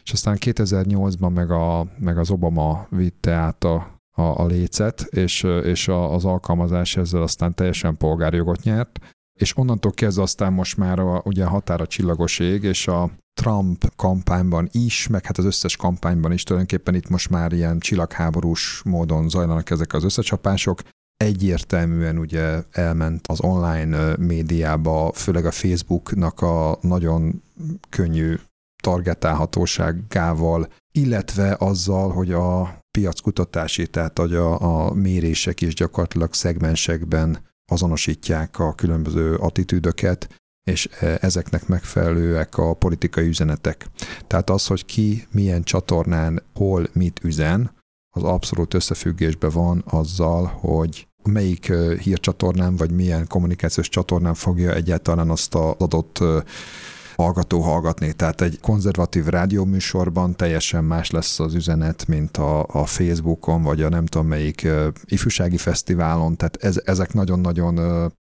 és aztán 2008-ban meg, a, meg az Obama vitte át a, a, a lécet, és, és a, az alkalmazás ezzel aztán teljesen polgárjogot nyert, és onnantól kezdve aztán most már a, ugye a határa csillagos ég, és a Trump kampányban is, meg hát az összes kampányban is tulajdonképpen itt most már ilyen csillagháborús módon zajlanak ezek az összecsapások. Egyértelműen ugye elment az online médiába, főleg a Facebooknak a nagyon könnyű targetálhatóságával, illetve azzal, hogy a piackutatási, tehát hogy a, a mérések is gyakorlatilag szegmensekben azonosítják a különböző attitűdöket, és e, ezeknek megfelelőek a politikai üzenetek. Tehát az, hogy ki milyen csatornán hol mit üzen, az abszolút összefüggésben van azzal, hogy melyik e, hírcsatornán, vagy milyen kommunikációs csatornán fogja egyáltalán azt az adott e, hallgató hallgatni. Tehát egy konzervatív rádióműsorban teljesen más lesz az üzenet, mint a, a Facebookon, vagy a nem tudom melyik ifjúsági fesztiválon. Tehát ez, ezek nagyon-nagyon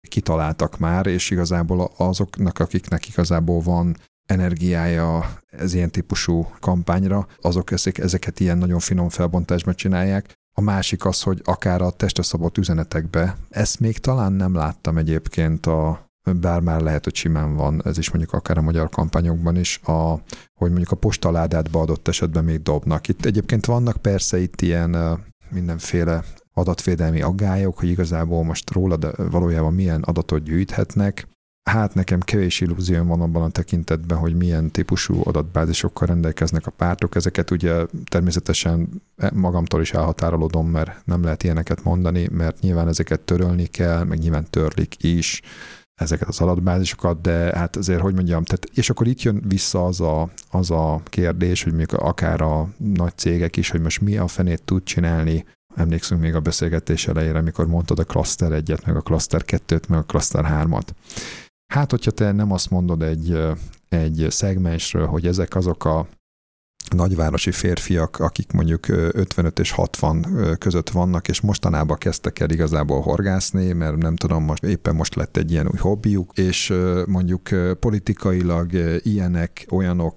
kitaláltak már, és igazából azoknak, akiknek igazából van energiája ez ilyen típusú kampányra, azok ezek, ezeket ilyen nagyon finom felbontásban csinálják. A másik az, hogy akár a testre szabott üzenetekbe, ezt még talán nem láttam egyébként a, bár már lehet, hogy simán van, ez is mondjuk akár a magyar kampányokban is, a, hogy mondjuk a postaládátba adott esetben még dobnak. Itt egyébként vannak persze itt ilyen mindenféle adatvédelmi aggályok, hogy igazából most róla de valójában milyen adatot gyűjthetnek. Hát nekem kevés illúzióm van abban a tekintetben, hogy milyen típusú adatbázisokkal rendelkeznek a pártok. Ezeket ugye természetesen magamtól is elhatárolódom, mert nem lehet ilyeneket mondani, mert nyilván ezeket törölni kell, meg nyilván törlik is ezeket az adatbázisokat, de hát azért, hogy mondjam, tehát, és akkor itt jön vissza az a, az a kérdés, hogy még akár a nagy cégek is, hogy most mi a fenét tud csinálni, emlékszünk még a beszélgetés elejére, amikor mondtad a Cluster 1-et, meg a Cluster 2-t, meg a Cluster 3-at. Hát, hogyha te nem azt mondod egy, egy szegmensről, hogy ezek azok a nagyvárosi férfiak, akik mondjuk 55 és 60 között vannak, és mostanában kezdtek el igazából horgászni, mert nem tudom, most éppen most lett egy ilyen új hobbiuk, és mondjuk politikailag ilyenek, olyanok,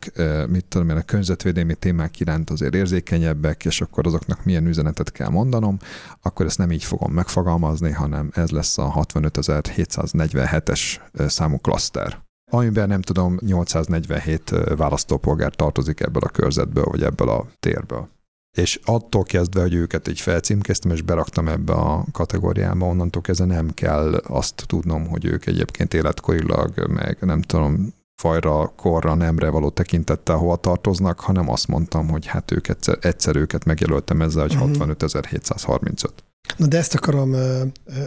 mit tudom én, a környezetvédelmi témák iránt azért érzékenyebbek, és akkor azoknak milyen üzenetet kell mondanom, akkor ezt nem így fogom megfogalmazni, hanem ez lesz a 65.747-es számú klaszter amiben nem tudom, 847 választópolgár tartozik ebből a körzetből, vagy ebből a térből. És attól kezdve, hogy őket így felcímkeztem, és beraktam ebbe a kategóriába, onnantól kezdve nem kell azt tudnom, hogy ők egyébként életkorilag, meg nem tudom, fajra, korra, nemre való tekintettel hova tartoznak, hanem azt mondtam, hogy hát ők egyszer, egyszer őket megjelöltem ezzel, hogy uh-huh. 65.735. Na de ezt akarom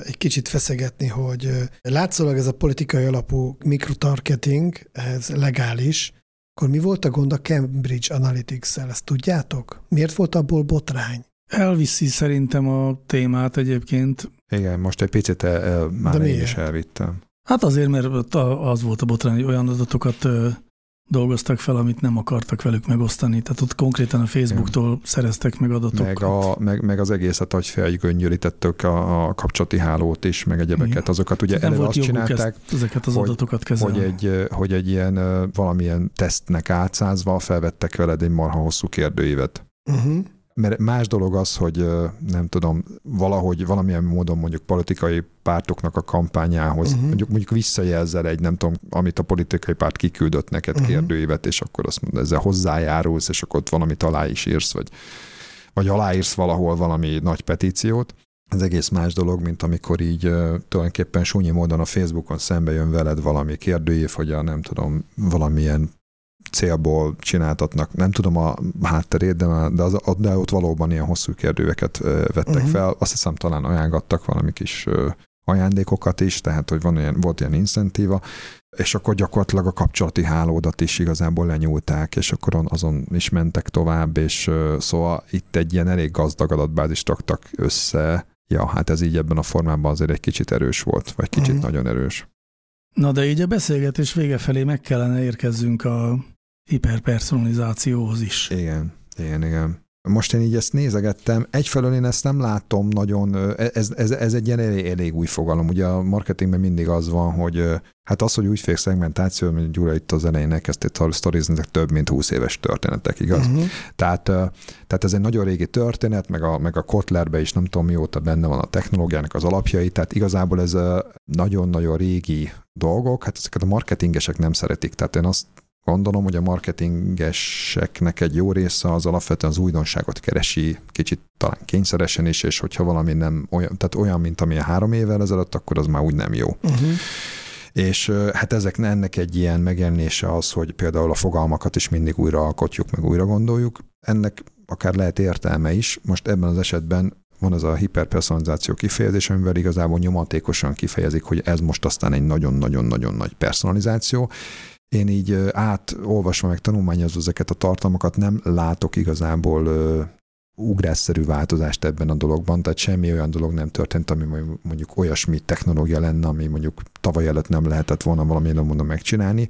egy kicsit feszegetni, hogy látszólag ez a politikai alapú mikrotargeting, ez legális, akkor mi volt a gond a Cambridge Analytics-el, ezt tudjátok? Miért volt abból botrány? Elviszi szerintem a témát egyébként. Igen, most egy picit el, el, már de én is elvittem. Hát azért, mert az volt a botrány, hogy olyan adatokat dolgoztak fel, amit nem akartak velük megosztani. Tehát ott konkrétan a Facebooktól Igen. szereztek meg adatokat. Meg, a, meg, meg az egészet, hogy felgöngyölítettük a, a kapcsolati hálót is, meg egyebeket. Igen. Azokat ugye eleve azt csinálták, ezt, ezeket az hogy, adatokat kezelni. Hogy egy, hogy egy ilyen valamilyen tesztnek átszázva felvettek veled egy marha hosszú kérdőívet. Uh-huh mert más dolog az, hogy nem tudom, valahogy valamilyen módon mondjuk politikai pártoknak a kampányához, uh-huh. mondjuk, mondjuk visszajelzel egy, nem tudom, amit a politikai párt kiküldött neked uh-huh. kérdőívet, és akkor azt mondod, ezzel hozzájárulsz, és akkor ott valamit alá is írsz, vagy, vagy aláírsz valahol valami nagy petíciót. Ez egész más dolog, mint amikor így tulajdonképpen súnyi módon a Facebookon szembe jön veled valami kérdőív, hogy a nem tudom, valamilyen célból csináltatnak. Nem tudom a hátterét, de, de, az, de ott valóban ilyen hosszú kérdőveket vettek uh-huh. fel. Azt hiszem talán ajánlgattak valami kis ajándékokat is, tehát hogy van ilyen, volt ilyen incentíva, és akkor gyakorlatilag a kapcsolati hálódat is igazából lenyúlták, és akkor azon is mentek tovább, és szóval itt egy ilyen elég gazdag adatbázist raktak össze. Ja, hát ez így ebben a formában azért egy kicsit erős volt, vagy kicsit uh-huh. nagyon erős. Na de így a beszélgetés vége felé meg kellene érkezzünk a hiperpersonalizációhoz is. Igen, igen, igen. Most én így ezt nézegettem, egyfelől én ezt nem látom nagyon, ez, ez, ez egy ilyen elég, elég új fogalom. Ugye a marketingben mindig az van, hogy Hát az, hogy úgy szegmentáció, mint Gyura itt az elején elkezdte sztorizni, több mint 20 éves történetek, igaz? Uh-huh. Tehát, tehát ez egy nagyon régi történet, meg a, meg a Kotlerbe is nem tudom mióta benne van a technológiának az alapjai, tehát igazából ez nagyon-nagyon régi dolgok, hát ezeket a marketingesek nem szeretik. Tehát én azt gondolom, hogy a marketingeseknek egy jó része az alapvetően az újdonságot keresi, kicsit talán kényszeresen is, és hogyha valami nem olyan, tehát olyan, mint amilyen három évvel ezelőtt, akkor az már úgy nem jó. Uh-huh. És hát ezek ennek egy ilyen megjelenése az, hogy például a fogalmakat is mindig újra alkotjuk, meg újra gondoljuk. Ennek akár lehet értelme is. Most ebben az esetben van az a hiperpersonalizáció kifejezés, amivel igazából nyomatékosan kifejezik, hogy ez most aztán egy nagyon-nagyon-nagyon nagy personalizáció, én így átolvasva meg tanulmányozva ezeket a tartalmakat nem látok igazából ugrásszerű változást ebben a dologban, tehát semmi olyan dolog nem történt, ami mondjuk olyasmi technológia lenne, ami mondjuk tavaly előtt nem lehetett volna valamilyen módon megcsinálni,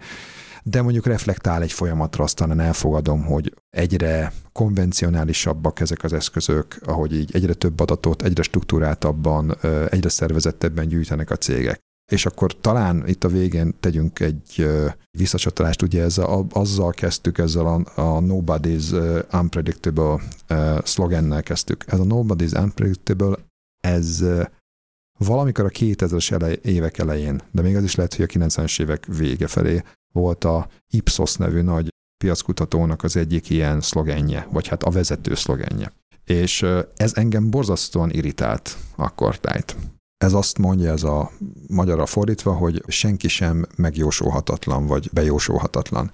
de mondjuk reflektál egy folyamatra, aztán elfogadom, hogy egyre konvencionálisabbak ezek az eszközök, ahogy így egyre több adatot, egyre struktúráltabban, egyre szervezettebben gyűjtenek a cégek és akkor talán itt a végén tegyünk egy visszacsatolást, ugye ez a, azzal kezdtük, ezzel a, a Nobody's Unpredictable szlogennel kezdtük. Ez a Nobody's Unpredictable, ez valamikor a 2000-es elej, évek elején, de még az is lehet, hogy a 90-es évek vége felé volt a Ipsos nevű nagy piackutatónak az egyik ilyen szlogenje, vagy hát a vezető szlogenje. És ez engem borzasztóan irritált akkor tájt. Ez azt mondja, ez a magyarra fordítva, hogy senki sem megjósolhatatlan, vagy bejósolhatatlan.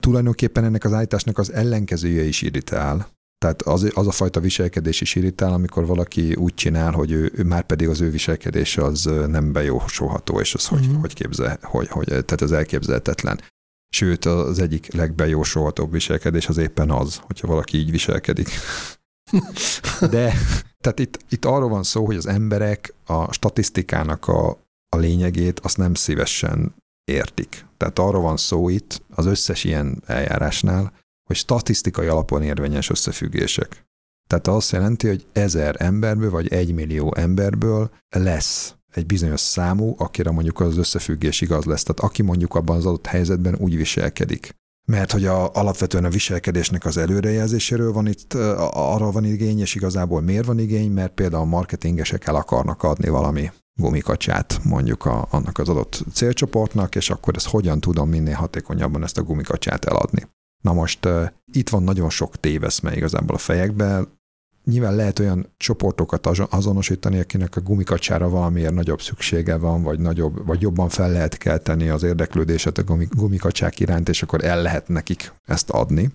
Tulajdonképpen ennek az állításnak az ellenkezője is irritál. Tehát az, az a fajta viselkedés is irritál, amikor valaki úgy csinál, hogy ő, ő már pedig az ő viselkedése az nem bejósolható, és az hogy, mm. hogy képzel, hogy, hogy, tehát ez elképzelhetetlen. Sőt, az egyik legbejósolhatóbb viselkedés az éppen az, hogyha valaki így viselkedik. De tehát itt, itt arról van szó, hogy az emberek a statisztikának a, a lényegét azt nem szívesen értik. Tehát arról van szó itt az összes ilyen eljárásnál, hogy statisztikai alapon érvényes összefüggések. Tehát azt jelenti, hogy ezer emberből vagy egy millió emberből lesz egy bizonyos számú, akire mondjuk az összefüggés igaz lesz. Tehát aki mondjuk abban az adott helyzetben úgy viselkedik, mert hogy a, alapvetően a viselkedésnek az előrejelzéséről van itt, arra van igény, és igazából miért van igény, mert például a marketingesek el akarnak adni valami gumikacsát mondjuk a, annak az adott célcsoportnak, és akkor ezt hogyan tudom minél hatékonyabban ezt a gumikacsát eladni. Na most uh, itt van nagyon sok téveszme igazából a fejekben, Nyilván lehet olyan csoportokat azonosítani, akinek a gumikacsára valamiért nagyobb szüksége van, vagy, nagyobb, vagy jobban fel lehet kelteni az érdeklődéset a gumikacsák iránt, és akkor el lehet nekik ezt adni.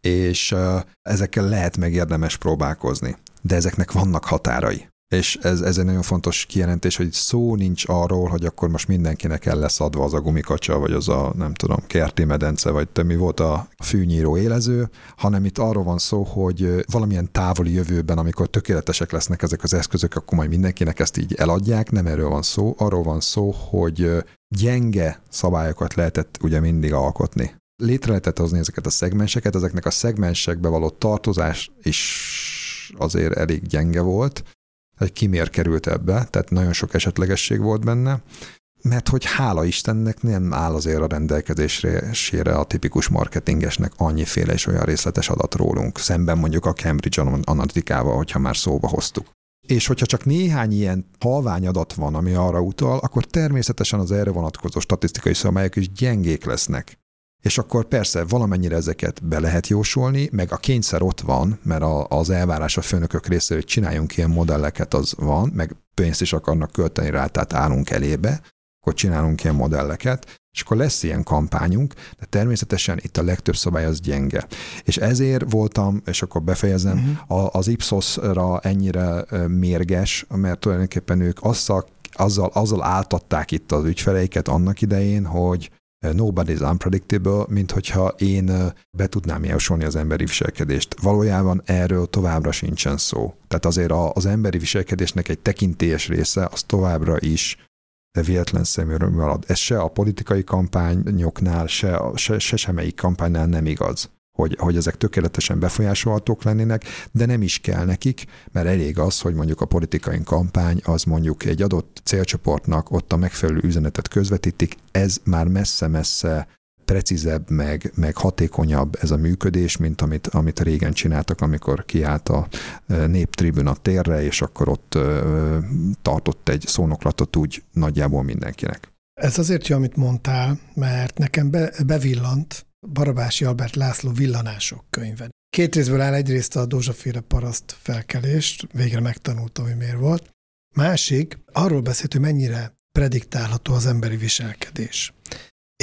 És ezekkel lehet meg érdemes próbálkozni. De ezeknek vannak határai. És ez, ez egy nagyon fontos kijelentés, hogy szó nincs arról, hogy akkor most mindenkinek el lesz adva az a gumikacsa, vagy az a, nem tudom, kerti medence, vagy mi volt a fűnyíró élező, hanem itt arról van szó, hogy valamilyen távoli jövőben, amikor tökéletesek lesznek ezek az eszközök, akkor majd mindenkinek ezt így eladják. Nem erről van szó, arról van szó, hogy gyenge szabályokat lehetett ugye mindig alkotni. Létre lehetett hozni ezeket a szegmenseket, ezeknek a szegmensekbe való tartozás is azért elég gyenge volt, hogy ki miért került ebbe, tehát nagyon sok esetlegesség volt benne, mert hogy hála Istennek nem áll azért a rendelkezésére a tipikus marketingesnek annyiféle és olyan részletes adat rólunk, szemben mondjuk a Cambridge Analytica-val, hogyha már szóba hoztuk. És hogyha csak néhány ilyen halvány adat van, ami arra utal, akkor természetesen az erre vonatkozó statisztikai szabályok is gyengék lesznek. És akkor persze valamennyire ezeket be lehet jósolni, meg a kényszer ott van, mert a, az elvárás a főnökök részéről, hogy csináljunk ilyen modelleket, az van, meg pénzt is akarnak költeni rá, tehát állunk elébe, akkor csinálunk ilyen modelleket, és akkor lesz ilyen kampányunk, de természetesen itt a legtöbb szabály az gyenge. És ezért voltam, és akkor befejezem, uh-huh. az Ipsos-ra ennyire mérges, mert tulajdonképpen ők azzal, azzal, azzal áltatták itt az ügyfeleiket annak idején, hogy Nobody is unpredictable, mint hogyha én be tudnám jósolni az emberi viselkedést. Valójában erről továbbra sincsen szó. Tehát azért az emberi viselkedésnek egy tekintélyes része az továbbra is véletlen szeméről marad. Ez se a politikai kampányoknál, se, se, se semmelyik kampánynál nem igaz. Hogy, hogy ezek tökéletesen befolyásolhatók lennének, de nem is kell nekik, mert elég az, hogy mondjuk a politikai kampány az mondjuk egy adott célcsoportnak ott a megfelelő üzenetet közvetítik, ez már messze-messze precízebb, meg, meg hatékonyabb ez a működés, mint amit, amit régen csináltak, amikor kiállt a néptribuna térre, és akkor ott tartott egy szónoklatot úgy nagyjából mindenkinek. Ez azért jó, amit mondtál, mert nekem be, bevillant Barabási Albert László villanások könyve. Két részből áll egyrészt a Dózsaféle paraszt felkelést, végre megtanultam, hogy miért volt. Másik, arról beszélt, hogy mennyire prediktálható az emberi viselkedés.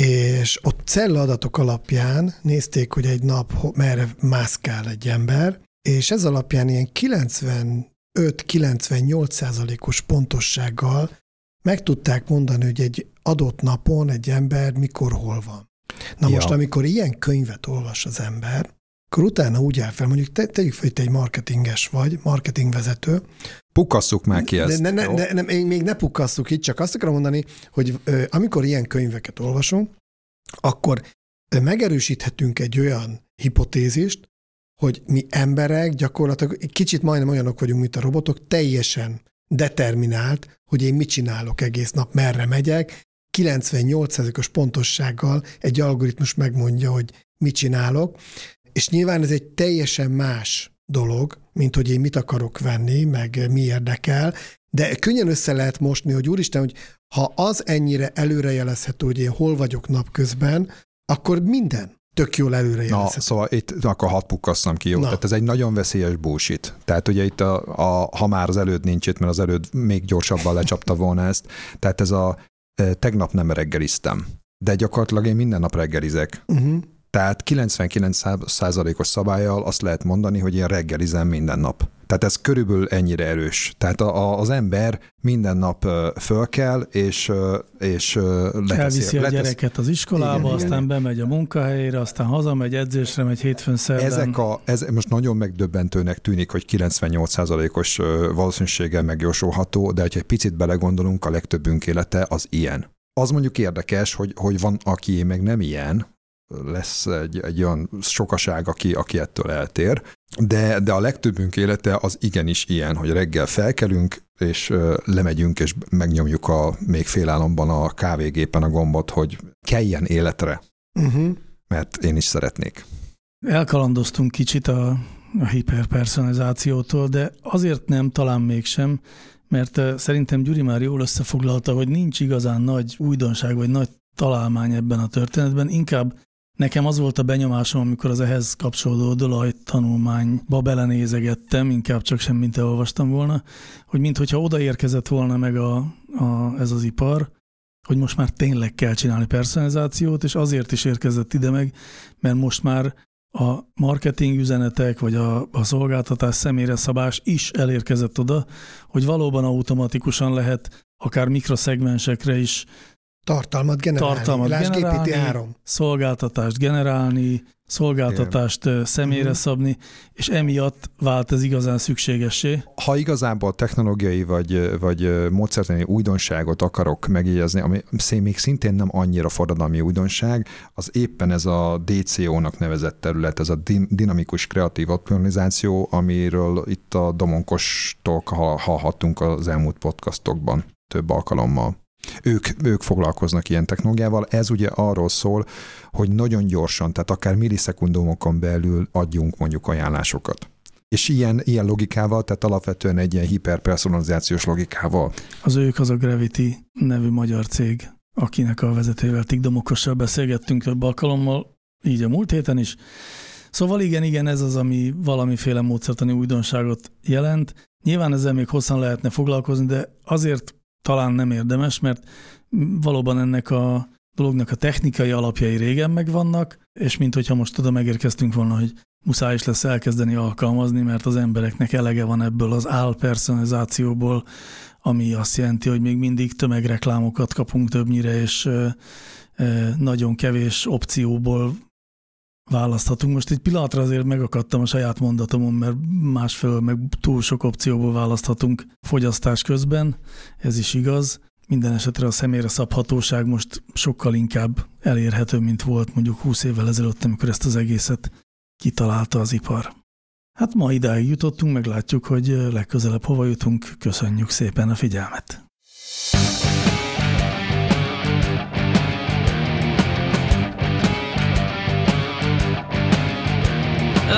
És ott cellaadatok alapján nézték, hogy egy nap merre mászkál egy ember, és ez alapján ilyen 95-98 százalékos pontossággal meg tudták mondani, hogy egy adott napon egy ember mikor hol van. Na ja. most, amikor ilyen könyvet olvas az ember, akkor utána úgy áll fel, mondjuk te, tegyük fel, hogy te egy marketinges vagy, marketingvezető. Pukasszuk már ki ezt. Ne, ne, ne, ne, ne, még ne pukasszuk itt, csak azt akarom mondani, hogy ö, amikor ilyen könyveket olvasunk, akkor megerősíthetünk egy olyan hipotézist, hogy mi emberek gyakorlatilag kicsit majdnem olyanok vagyunk, mint a robotok, teljesen determinált, hogy én mit csinálok egész nap, merre megyek, 98%-os pontossággal egy algoritmus megmondja, hogy mit csinálok, és nyilván ez egy teljesen más dolog, mint hogy én mit akarok venni, meg mi érdekel, de könnyen össze lehet mosni, hogy úristen, hogy ha az ennyire előrejelezhető, hogy én hol vagyok napközben, akkor minden tök jól előrejelezhető. Na, szóval itt akkor hat pukasszam ki, jó? Na. Tehát ez egy nagyon veszélyes bullshit. Tehát ugye itt, a, a, ha már az előd nincs itt, mert az előd még gyorsabban lecsapta volna ezt, tehát ez a tegnap nem reggeliztem, de gyakorlatilag én minden nap reggelizek. Uh-huh. Tehát 99%-os szabályjal azt lehet mondani, hogy én reggelizem minden nap. Tehát ez körülbelül ennyire erős. Tehát a, a, az ember minden nap föl kell, és, és leteszi, Elviszi a leteszi. gyereket az iskolába, igen, aztán igen. bemegy a munkahelyére, aztán hazamegy, edzésre megy hétfőn szerdán. Ezek a, ez most nagyon megdöbbentőnek tűnik, hogy 98%-os valószínűséggel megjósolható, de ha egy picit belegondolunk, a legtöbbünk élete az ilyen. Az mondjuk érdekes, hogy, hogy van, aki meg nem ilyen, lesz egy, egy olyan sokaság, aki, aki ettől eltér, de, de a legtöbbünk élete az igenis ilyen, hogy reggel felkelünk, és lemegyünk, és megnyomjuk a még félálomban a kávégépen a gombot, hogy keljen életre, uh-huh. mert én is szeretnék. Elkalandoztunk kicsit a, a hiperpersonalizációtól, de azért nem, talán mégsem, mert szerintem Gyuri már jól összefoglalta, hogy nincs igazán nagy újdonság vagy nagy találmány ebben a történetben, inkább Nekem az volt a benyomásom, amikor az ehhez kapcsolódó Dolaj tanulmányba belenézegettem, inkább csak semmit elolvastam volna, hogy minthogyha odaérkezett volna meg a, a, ez az ipar, hogy most már tényleg kell csinálni personalizációt, és azért is érkezett ide meg, mert most már a marketing üzenetek, vagy a, a szolgáltatás személyre szabás is elérkezett oda, hogy valóban automatikusan lehet akár mikroszegmensekre is Tartalmat generálni. Tartalmat Lásd generálni, GPT-3. szolgáltatást generálni, szolgáltatást Igen. személyre uh-huh. szabni, és emiatt vált ez igazán szükségessé. Ha igazából technológiai vagy, vagy módszertani újdonságot akarok megjegyezni, ami még szintén nem annyira forradalmi újdonság, az éppen ez a DCO-nak nevezett terület, ez a dinamikus kreatív optimalizáció, amiről itt a Domonkostól hallhattunk az elmúlt podcastokban több alkalommal. Ők, ők foglalkoznak ilyen technológiával. Ez ugye arról szól, hogy nagyon gyorsan, tehát akár millisekundumokon belül adjunk mondjuk ajánlásokat. És ilyen, ilyen logikával, tehát alapvetően egy ilyen hiperpersonalizációs logikával. Az ők az a Gravity nevű magyar cég, akinek a vezetővel Tigdomokossal beszélgettünk több alkalommal, így a múlt héten is. Szóval igen, igen, ez az, ami valamiféle módszertani újdonságot jelent. Nyilván ezzel még hosszan lehetne foglalkozni, de azért talán nem érdemes, mert valóban ennek a dolognak a technikai alapjai régen megvannak, és mint hogyha most oda megérkeztünk volna, hogy muszáj is lesz elkezdeni alkalmazni, mert az embereknek elege van ebből az álpersonalizációból, ami azt jelenti, hogy még mindig tömegreklámokat kapunk többnyire, és nagyon kevés opcióból választhatunk. Most egy pillanatra azért megakadtam a saját mondatomon, mert másfelől meg túl sok opcióból választhatunk fogyasztás közben, ez is igaz. Minden esetre a személyre szabhatóság most sokkal inkább elérhető, mint volt mondjuk 20 évvel ezelőtt, amikor ezt az egészet kitalálta az ipar. Hát ma idáig jutottunk, meglátjuk, hogy legközelebb hova jutunk. Köszönjük szépen a figyelmet!